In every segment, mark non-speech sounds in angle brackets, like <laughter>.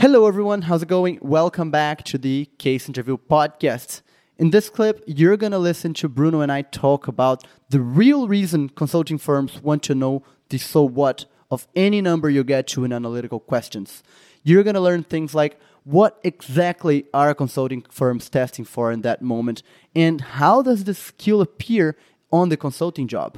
Hello, everyone. How's it going? Welcome back to the Case Interview Podcast. In this clip, you're going to listen to Bruno and I talk about the real reason consulting firms want to know the so what of any number you get to in analytical questions. You're going to learn things like what exactly are consulting firms testing for in that moment and how does this skill appear on the consulting job.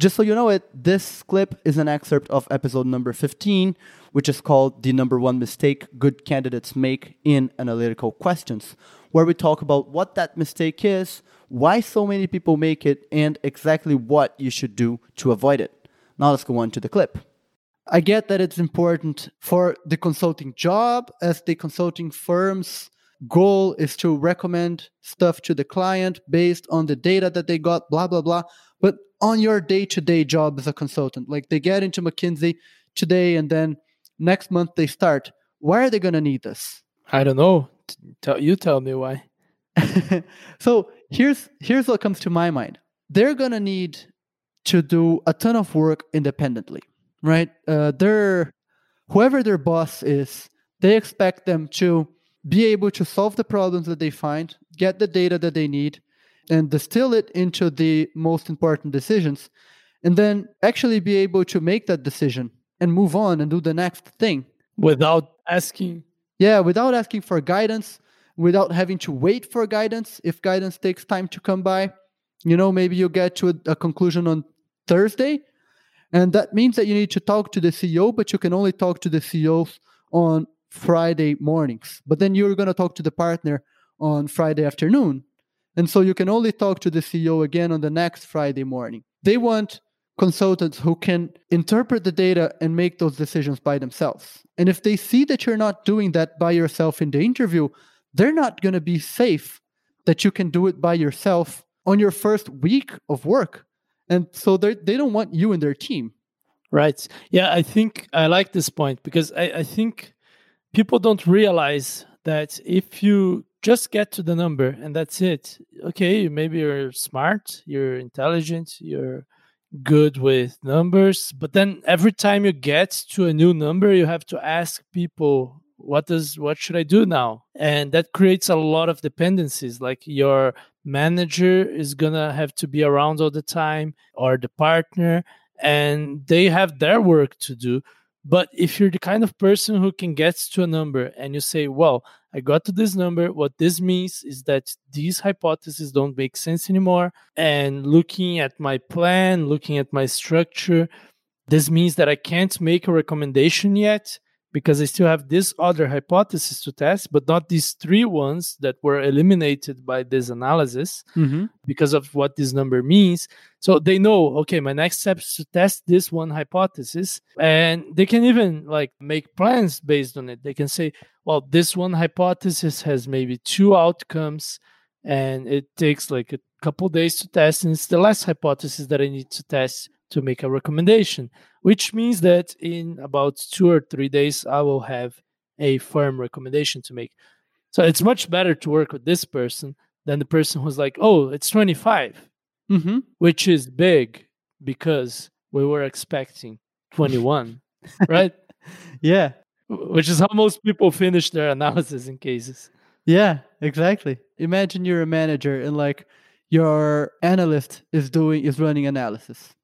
Just so you know it, this clip is an excerpt of episode number 15, which is called The Number One Mistake Good Candidates Make in Analytical Questions, where we talk about what that mistake is, why so many people make it, and exactly what you should do to avoid it. Now let's go on to the clip. I get that it's important for the consulting job, as the consulting firm's goal is to recommend stuff to the client based on the data that they got, blah, blah, blah. But on your day to day job as a consultant. Like they get into McKinsey today and then next month they start. Why are they going to need this? I don't know. Tell you tell me why. <laughs> so here's here's what comes to my mind. They're going to need to do a ton of work independently, right? Uh, they're whoever their boss is, they expect them to be able to solve the problems that they find, get the data that they need, and distill it into the most important decisions and then actually be able to make that decision and move on and do the next thing. Without asking? Yeah without asking for guidance without having to wait for guidance if guidance takes time to come by. You know maybe you get to a, a conclusion on thursday and that means that you need to talk to the ceo but you can only talk to the ceos on friday mornings. But then you're going to talk to the partner on friday afternoon and so you can only talk to the CEO again on the next Friday morning. They want consultants who can interpret the data and make those decisions by themselves. And if they see that you're not doing that by yourself in the interview, they're not going to be safe that you can do it by yourself on your first week of work. And so they don't want you in their team. Right. Yeah, I think I like this point because I, I think people don't realize that if you just get to the number and that's it. Okay maybe you're smart you're intelligent you're good with numbers but then every time you get to a new number you have to ask people what does what should i do now? And that creates a lot of dependencies like your manager is gonna have to be around all the time or the partner and they have their work to do. But if you're the kind of person who can get to a number and you say, well, I got to this number, what this means is that these hypotheses don't make sense anymore. And looking at my plan, looking at my structure, this means that I can't make a recommendation yet because I still have this other hypothesis to test, but not these three ones that were eliminated by this analysis mm-hmm. because of what this number means. So they know, okay, my next step is to test this one hypothesis. And they can even like make plans based on it. They can say, well, this one hypothesis has maybe two outcomes and it takes like a couple days to test. And it's the last hypothesis that I need to test to make a recommendation, which means that in about two or three days, I will have a firm recommendation to make. So it's much better to work with this person than the person who's like, oh, it's 25, mm-hmm. which is big because we were expecting 21, right? <laughs> Yeah. Which is how most people finish their analysis in cases. Yeah, exactly. Imagine you're a manager and like your analyst is doing is running analysis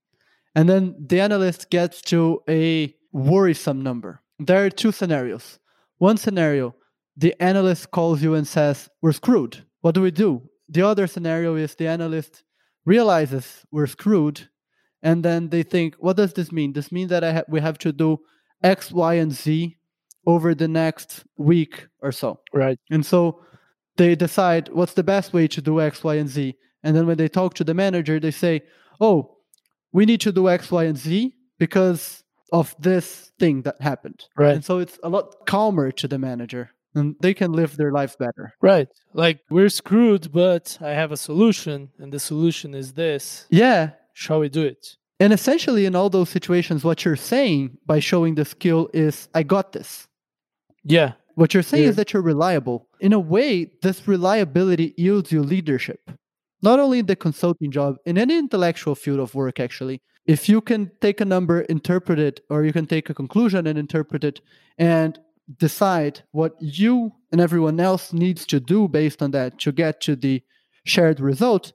and then the analyst gets to a worrisome number. There are two scenarios. One scenario, the analyst calls you and says, We're screwed. What do we do? The other scenario is the analyst realizes we're screwed. And then they think, What does this mean? This means that I ha- we have to do X, Y, and Z over the next week or so. Right. And so they decide what's the best way to do X, Y, and Z. And then when they talk to the manager, they say, Oh, we need to do X, Y, and Z because of this thing that happened. Right. And so it's a lot calmer to the manager and they can live their life better. Right. Like we're screwed, but I have a solution and the solution is this. Yeah. Shall we do it? And essentially, in all those situations, what you're saying by showing the skill is, I got this. Yeah. What you're saying yeah. is that you're reliable. In a way, this reliability yields you leadership not only in the consulting job, in any intellectual field of work, actually. If you can take a number, interpret it, or you can take a conclusion and interpret it, and decide what you and everyone else needs to do based on that to get to the shared result,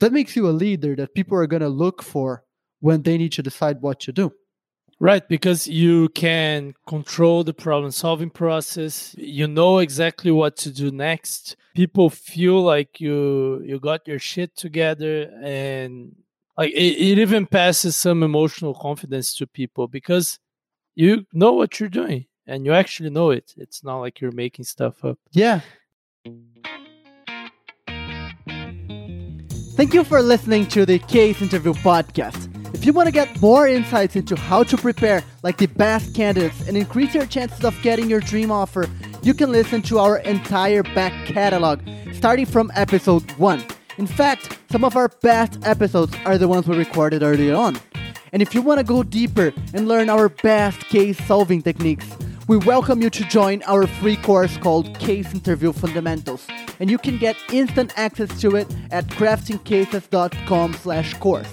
that makes you a leader that people are going to look for when they need to decide what to do. Right, because you can control the problem solving process. You know exactly what to do next. People feel like you you got your shit together and like it, it even passes some emotional confidence to people because you know what you're doing and you actually know it. It's not like you're making stuff up. Yeah. Thank you for listening to the Case Interview podcast. If you want to get more insights into how to prepare like the best candidates and increase your chances of getting your dream offer, you can listen to our entire back catalog, starting from episode 1. In fact, some of our best episodes are the ones we recorded early on. And if you want to go deeper and learn our best case solving techniques, we welcome you to join our free course called Case Interview Fundamentals. And you can get instant access to it at craftingcases.com slash course.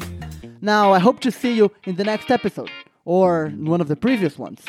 Now, I hope to see you in the next episode, or one of the previous ones.